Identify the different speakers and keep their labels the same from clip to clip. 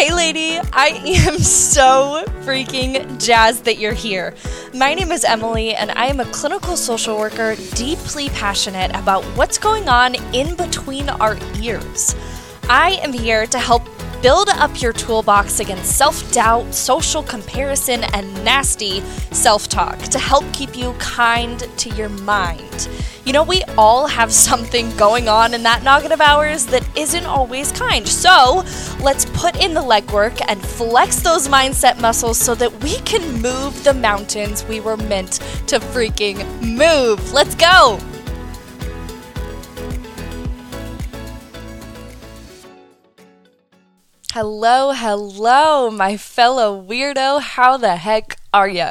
Speaker 1: Hey, lady, I am so freaking jazzed that you're here. My name is Emily, and I am a clinical social worker deeply passionate about what's going on in between our ears. I am here to help build up your toolbox against self doubt, social comparison, and nasty self talk to help keep you kind to your mind. You know, we all have something going on in that noggin of ours that isn't always kind. So let's put in the legwork and flex those mindset muscles so that we can move the mountains we were meant to freaking move. Let's go! Hello, hello, my fellow weirdo. How the heck are you?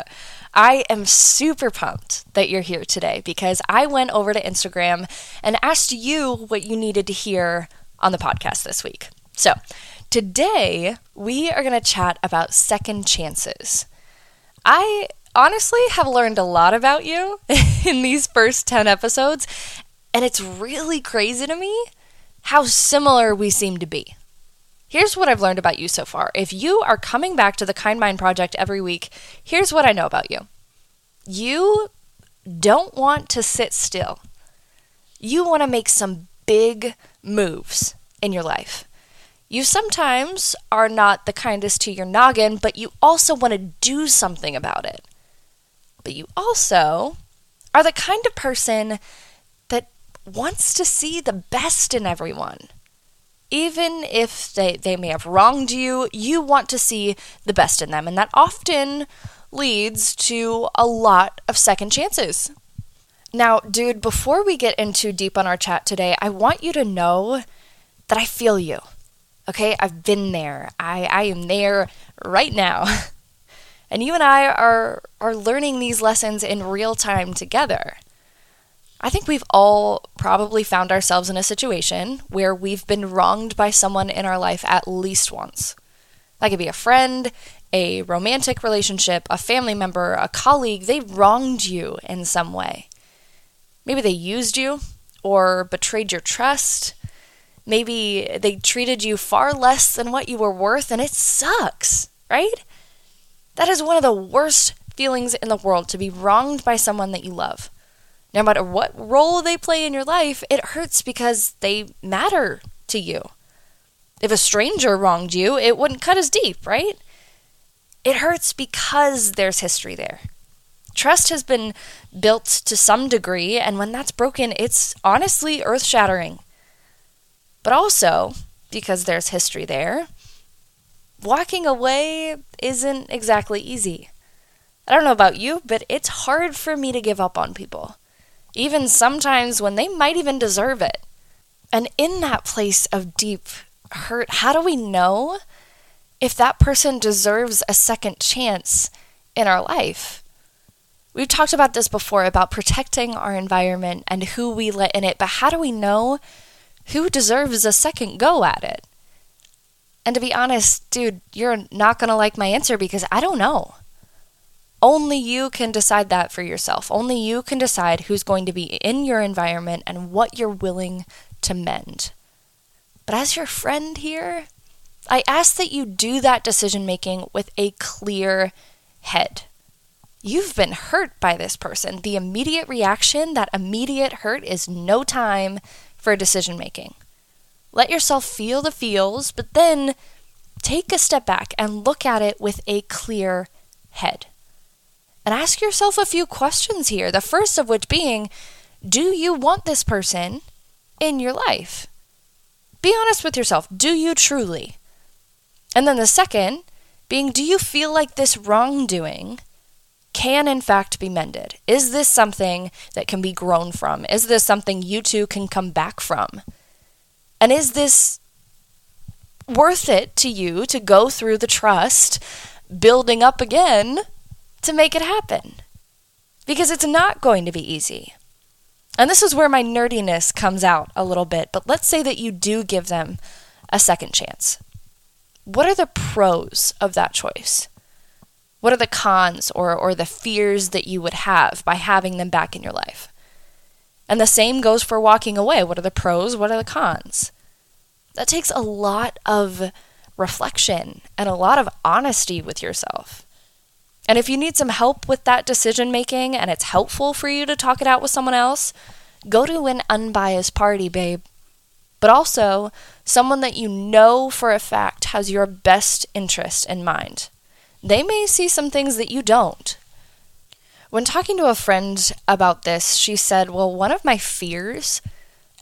Speaker 1: I am super pumped that you're here today because I went over to Instagram and asked you what you needed to hear on the podcast this week. So, today we are going to chat about second chances. I honestly have learned a lot about you in these first 10 episodes, and it's really crazy to me how similar we seem to be. Here's what I've learned about you so far. If you are coming back to the Kind Mind Project every week, here's what I know about you you don't want to sit still. You want to make some big moves in your life. You sometimes are not the kindest to your noggin, but you also want to do something about it. But you also are the kind of person that wants to see the best in everyone even if they, they may have wronged you, you want to see the best in them. And that often leads to a lot of second chances. Now, dude, before we get into deep on our chat today, I want you to know that I feel you. Okay? I've been there. I, I am there right now. And you and I are, are learning these lessons in real time together. I think we've all probably found ourselves in a situation where we've been wronged by someone in our life at least once. That could be a friend, a romantic relationship, a family member, a colleague. They wronged you in some way. Maybe they used you or betrayed your trust. Maybe they treated you far less than what you were worth, and it sucks, right? That is one of the worst feelings in the world to be wronged by someone that you love no matter what role they play in your life, it hurts because they matter to you. If a stranger wronged you, it wouldn't cut as deep, right? It hurts because there's history there. Trust has been built to some degree, and when that's broken, it's honestly earth shattering. But also, because there's history there, walking away isn't exactly easy. I don't know about you, but it's hard for me to give up on people even sometimes when they might even deserve it. And in that place of deep hurt, how do we know if that person deserves a second chance in our life? We've talked about this before about protecting our environment and who we let in it, but how do we know who deserves a second go at it? And to be honest, dude, you're not going to like my answer because I don't know. Only you can decide that for yourself. Only you can decide who's going to be in your environment and what you're willing to mend. But as your friend here, I ask that you do that decision making with a clear head. You've been hurt by this person. The immediate reaction, that immediate hurt, is no time for decision making. Let yourself feel the feels, but then take a step back and look at it with a clear head. And ask yourself a few questions here. The first of which being Do you want this person in your life? Be honest with yourself. Do you truly? And then the second being Do you feel like this wrongdoing can in fact be mended? Is this something that can be grown from? Is this something you two can come back from? And is this worth it to you to go through the trust building up again to make it happen. Because it's not going to be easy. And this is where my nerdiness comes out a little bit, but let's say that you do give them a second chance. What are the pros of that choice? What are the cons or, or the fears that you would have by having them back in your life? And the same goes for walking away. What are the pros? What are the cons? That takes a lot of reflection and a lot of honesty with yourself. And if you need some help with that decision making and it's helpful for you to talk it out with someone else, go to an unbiased party, babe. But also someone that you know for a fact has your best interest in mind. They may see some things that you don't. When talking to a friend about this, she said, Well, one of my fears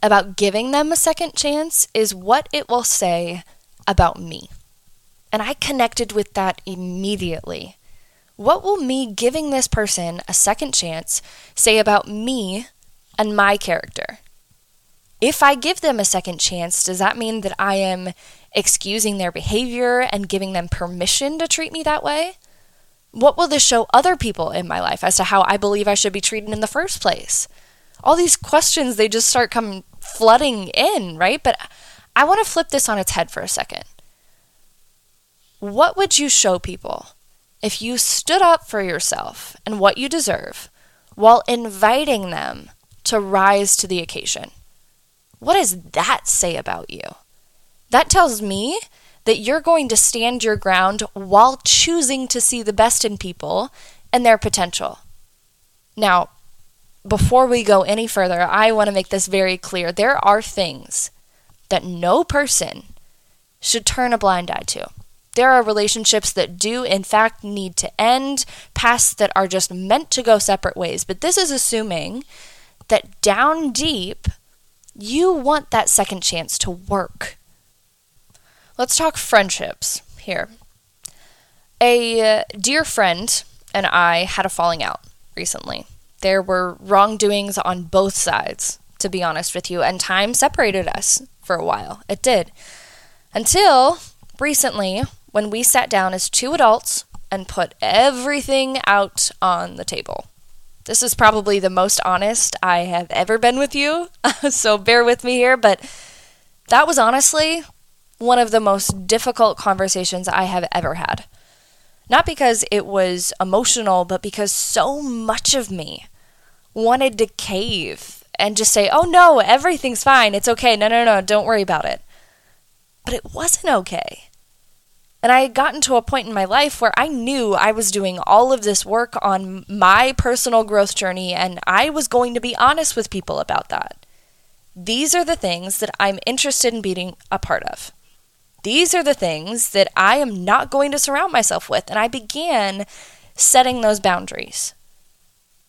Speaker 1: about giving them a second chance is what it will say about me. And I connected with that immediately. What will me giving this person a second chance say about me and my character? If I give them a second chance, does that mean that I am excusing their behavior and giving them permission to treat me that way? What will this show other people in my life as to how I believe I should be treated in the first place? All these questions, they just start coming flooding in, right? But I want to flip this on its head for a second. What would you show people if you stood up for yourself and what you deserve while inviting them to rise to the occasion? What does that say about you? That tells me that you're going to stand your ground while choosing to see the best in people and their potential. Now, before we go any further, I want to make this very clear. There are things that no person should turn a blind eye to. There are relationships that do, in fact, need to end, pasts that are just meant to go separate ways. But this is assuming that down deep, you want that second chance to work. Let's talk friendships here. A uh, dear friend and I had a falling out recently. There were wrongdoings on both sides, to be honest with you, and time separated us for a while. It did. Until recently, when we sat down as two adults and put everything out on the table. This is probably the most honest I have ever been with you, so bear with me here, but that was honestly one of the most difficult conversations I have ever had. Not because it was emotional, but because so much of me wanted to cave and just say, oh no, everything's fine. It's okay. No, no, no, don't worry about it. But it wasn't okay. And I had gotten to a point in my life where I knew I was doing all of this work on my personal growth journey, and I was going to be honest with people about that. These are the things that I'm interested in being a part of. These are the things that I am not going to surround myself with. And I began setting those boundaries.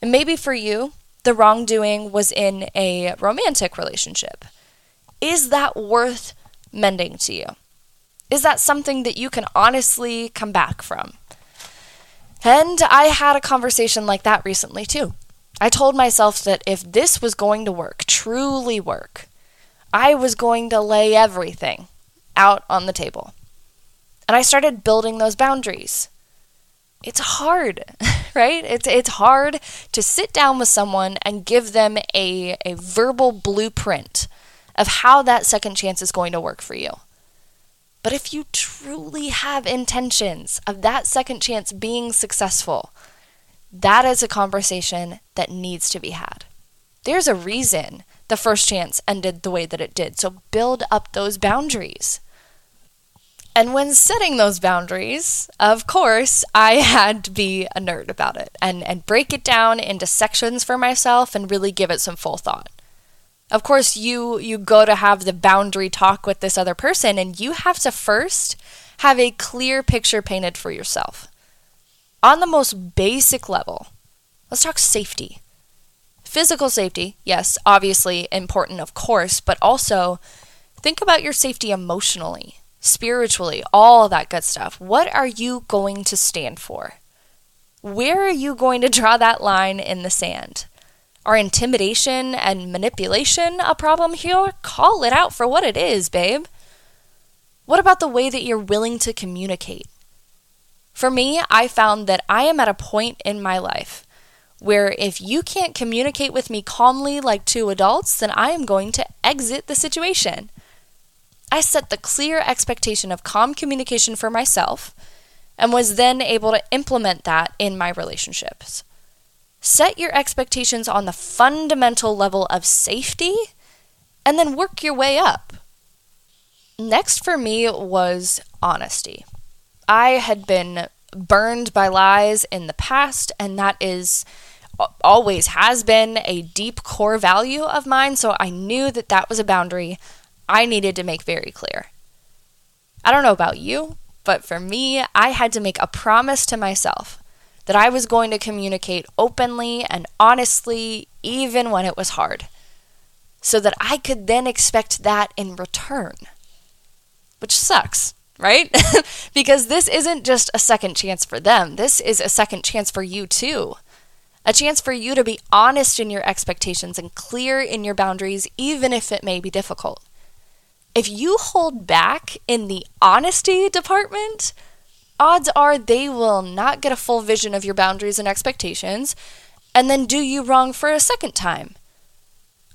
Speaker 1: And maybe for you, the wrongdoing was in a romantic relationship. Is that worth mending to you? Is that something that you can honestly come back from? And I had a conversation like that recently too. I told myself that if this was going to work, truly work, I was going to lay everything out on the table. And I started building those boundaries. It's hard, right? It's it's hard to sit down with someone and give them a, a verbal blueprint of how that second chance is going to work for you. But if you truly have intentions of that second chance being successful, that is a conversation that needs to be had. There's a reason the first chance ended the way that it did. So build up those boundaries. And when setting those boundaries, of course, I had to be a nerd about it and, and break it down into sections for myself and really give it some full thought. Of course, you you go to have the boundary talk with this other person and you have to first have a clear picture painted for yourself. On the most basic level, let's talk safety. Physical safety, yes, obviously important, of course, but also think about your safety emotionally, spiritually, all that good stuff. What are you going to stand for? Where are you going to draw that line in the sand? Are intimidation and manipulation a problem here? Call it out for what it is, babe. What about the way that you're willing to communicate? For me, I found that I am at a point in my life where if you can't communicate with me calmly like two adults, then I am going to exit the situation. I set the clear expectation of calm communication for myself and was then able to implement that in my relationships. Set your expectations on the fundamental level of safety and then work your way up. Next for me was honesty. I had been burned by lies in the past, and that is always has been a deep core value of mine. So I knew that that was a boundary I needed to make very clear. I don't know about you, but for me, I had to make a promise to myself that I was going to communicate openly and honestly, even when it was hard, so that I could then expect that in return which sucks, right? because this isn't just a second chance for them, this is a second chance for you too. A chance for you to be honest in your expectations and clear in your boundaries, even if it may be difficult. If you hold back in the honesty department, odds are they will not get a full vision of your boundaries and expectations and then do you wrong for a second time.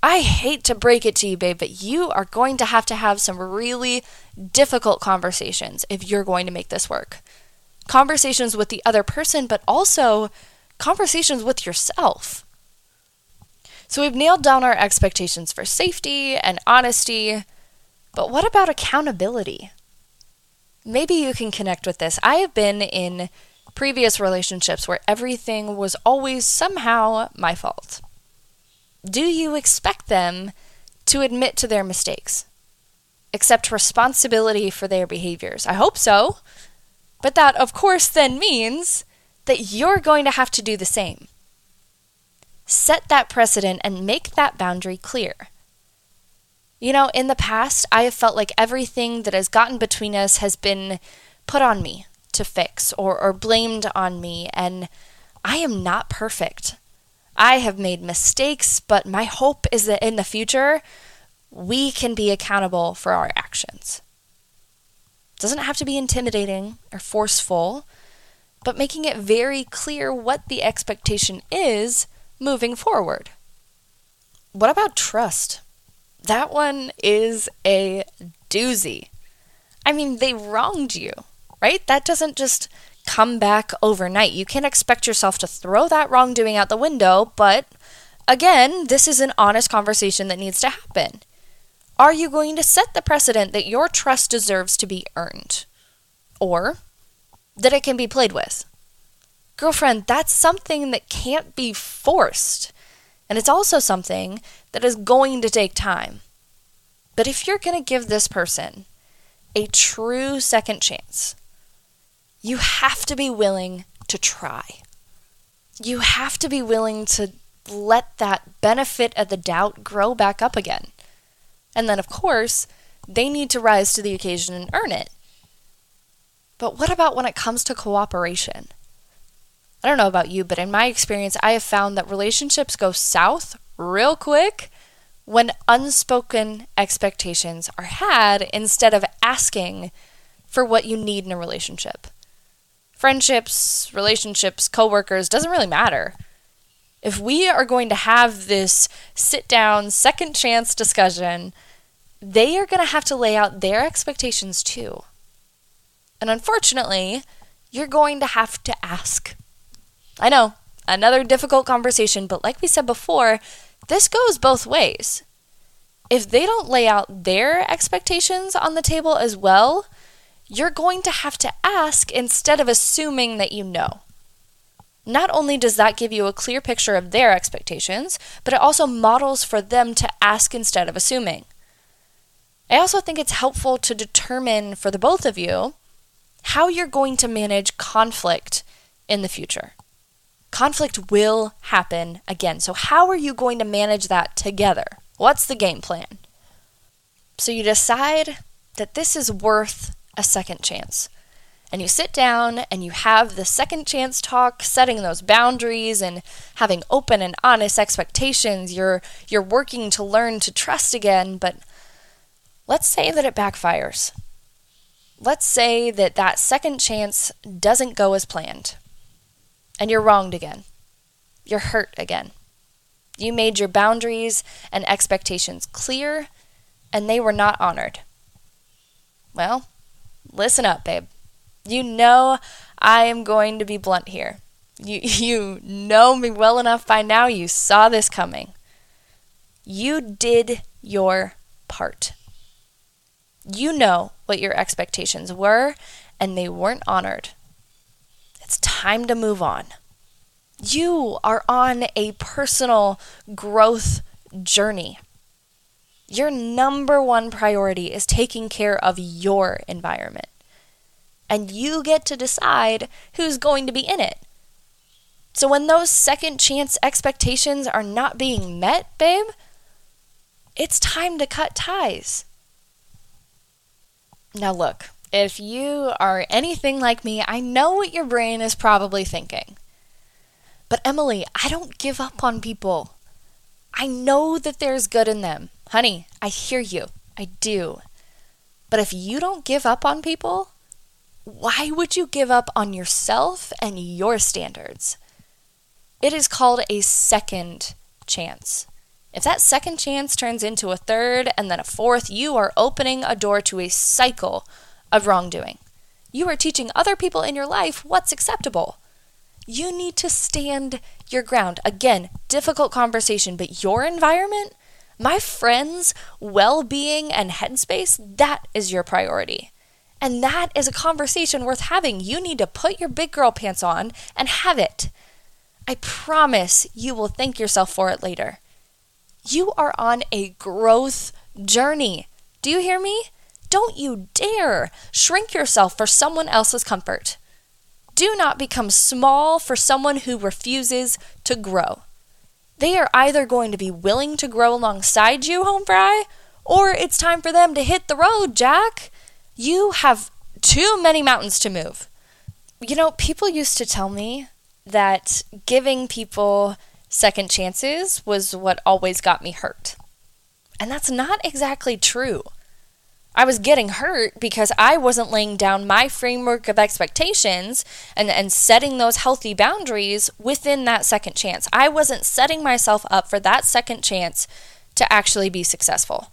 Speaker 1: I hate to break it to you, babe, but you are going to have to have some really difficult conversations if you're going to make this work. Conversations with the other person, but also conversations with yourself. So we've nailed down our expectations for safety and honesty, but what about accountability? Maybe you can connect with this. I have been in previous relationships where everything was always somehow my fault do you expect them to admit to their mistakes? Accept responsibility for their behaviors? I hope so. But that, of course, then means that you're going to have to do the same. Set that precedent and make that boundary clear. You know, in the past, I have felt like everything that has gotten between us has been put on me to fix or, or blamed on me, and I am not perfect. I have made mistakes, but my hope is that in the future, we can be accountable for our actions. It doesn't have to be intimidating or forceful, but making it very clear what the expectation is moving forward. What about trust? That one is a doozy. I mean, they wronged you, right? That doesn't just come back overnight. You can't expect yourself to throw that wrongdoing out the window, but again, this is an honest conversation that needs to happen. Are you going to set the precedent that your trust deserves to be earned? Or that it can be played with? Girlfriend, that's something that can't be forced. And it's also something that is going to take time. But if you're going to give this person a true second chance, you have to be willing to try. You have to be willing to let that benefit of the doubt grow back up again. And then, of course, they need to rise to the occasion and earn it. But what about when it comes to cooperation? I don't know about you, but in my experience, I have found that relationships go south real quick when unspoken expectations are had instead of asking for what you need in a relationship friendships, relationships, coworkers, doesn't really matter. If we are going to have this sit down, second chance discussion, they are going to have to lay out their expectations too. And unfortunately, you're going to have to ask. I know, another difficult conversation, but like we said before, this goes both ways. If they don't lay out their expectations on the table as well, you're going to have to ask instead of assuming that you know. Not only does that give you a clear picture of their expectations, but it also models for them to ask instead of assuming. I also think it's helpful to determine for the both of you how you're going to manage conflict in the future. Conflict will happen again. So, how are you going to manage that together? What's the game plan? So, you decide that this is worth a second chance. And you sit down and you have the second chance talk, setting those boundaries and having open and honest expectations. You're you're working to learn to trust again, but let's say that it backfires. Let's say that that second chance doesn't go as planned. And you're wronged again. You're hurt again. You made your boundaries and expectations clear, and they were not honored. Well, listen up, babe. You know I am going to be blunt here. You you know me well enough by now. You saw this coming. You did your part. You know what your expectations were, and they weren't honored. It's time to move on. You are on a personal growth journey. Your number one priority is taking care of your environment. And you get to decide who's going to be in it. So when those second chance expectations are not being met, babe, it's time to cut ties. Now, look, if you are anything like me, I know what your brain is probably thinking. But Emily, I don't give up on people. I know that there's good in them. Honey, I hear you. I do. But if you don't give up on people, why would you give up on yourself and your standards? It is called a second chance. If that second chance turns into a third and then a fourth, you are opening a door to a cycle of wrongdoing. You are teaching other people in your life what's acceptable. You need to stand your ground. Again, difficult conversation, but your environment, my friends' well being and headspace, that is your priority. And that is a conversation worth having. You need to put your big girl pants on and have it. I promise you will thank yourself for it later. You are on a growth journey. Do you hear me? Don't you dare shrink yourself for someone else's comfort. Do not become small for someone who refuses to grow. They are either going to be willing to grow alongside you, home fry, or it's time for them to hit the road, Jack. You have too many mountains to move. You know, people used to tell me that giving people second chances was what always got me hurt. And that's not exactly true. I was getting hurt because I wasn't laying down my framework of expectations and, and setting those healthy boundaries within that second chance. I wasn't setting myself up for that second chance to actually be successful.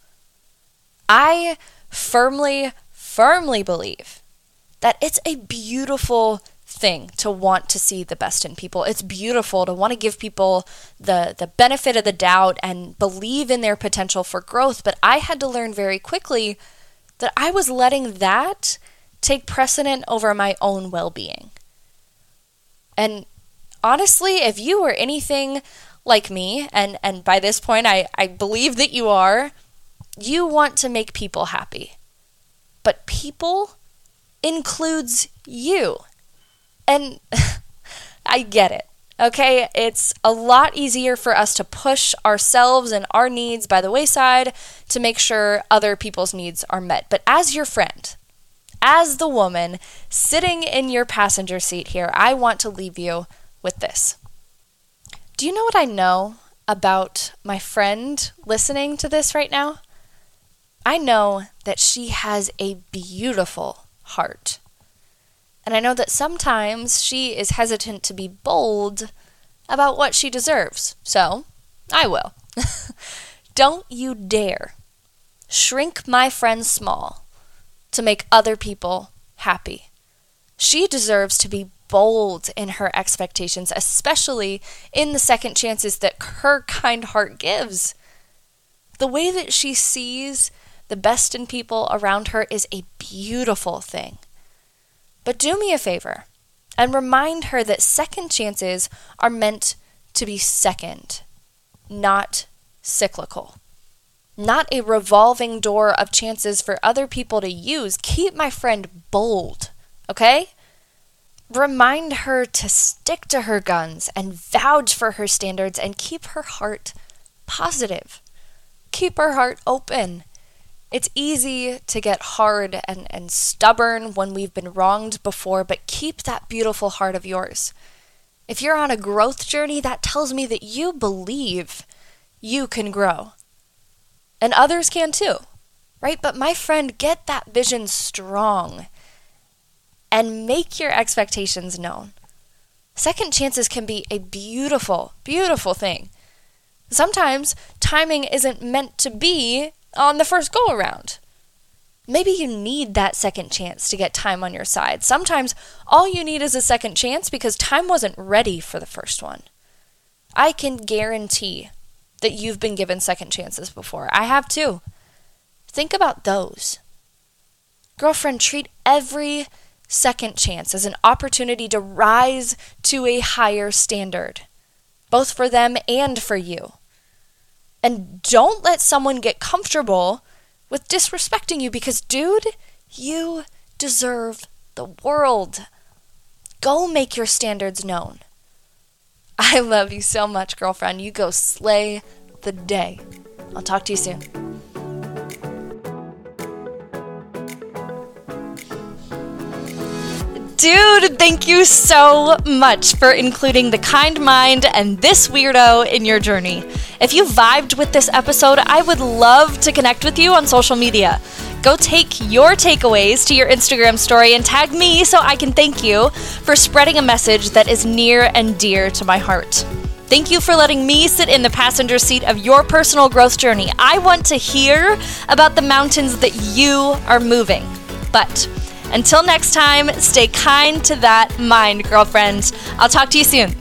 Speaker 1: I firmly, firmly believe that it's a beautiful thing to want to see the best in people. It's beautiful to want to give people the the benefit of the doubt and believe in their potential for growth, but I had to learn very quickly that I was letting that take precedent over my own well-being. And honestly, if you were anything like me, and, and by this point I, I believe that you are, you want to make people happy. But people includes you. And I get it. Okay, it's a lot easier for us to push ourselves and our needs by the wayside to make sure other people's needs are met. But as your friend, as the woman sitting in your passenger seat here, I want to leave you with this. Do you know what I know about my friend listening to this right now? I know that she has a beautiful heart. And I know that sometimes she is hesitant to be bold about what she deserves. So, I will. Don't you dare shrink my friend small to make other people happy. She deserves to be bold in her expectations, especially in the second chances that her kind heart gives. The way that she sees the best in people around her is a beautiful thing. But do me a favor and remind her that second chances are meant to be second, not cyclical. Not a revolving door of chances for other people to use. Keep my friend bold, okay? Remind her to stick to her guns and vouch for her standards and keep her heart positive. Keep her heart open it's easy to get hard and, and stubborn when we've been wronged before, but keep that beautiful heart of yours. If you're on a growth journey, that tells me that you believe you can grow. And others can too, right? But my friend, get that vision strong and make your expectations known. Second chances can be a beautiful, beautiful thing. Sometimes timing isn't meant to be on the first go around. Maybe you need that second chance to get time on your side. Sometimes all you need is a second chance because time wasn't ready for the first one. I can guarantee that you've been given second chances before. I have too. Think about those. Girlfriend, treat every second chance as an opportunity to rise to a higher standard, both for them and for you. And don't let someone get comfortable with disrespecting you because, dude, you deserve the world. Go make your standards known. I love you so much, girlfriend. You go slay the day. I'll talk to you soon. Dude, thank you so much for including the kind mind and this weirdo in your journey. If you vibed with this episode, I would love to connect with you on social media. Go take your takeaways to your Instagram story and tag me so I can thank you for spreading a message that is near and dear to my heart. Thank you for letting me sit in the passenger seat of your personal growth journey. I want to hear about the mountains that you are moving. But until next time, stay kind to that mind, girlfriends. I'll talk to you soon.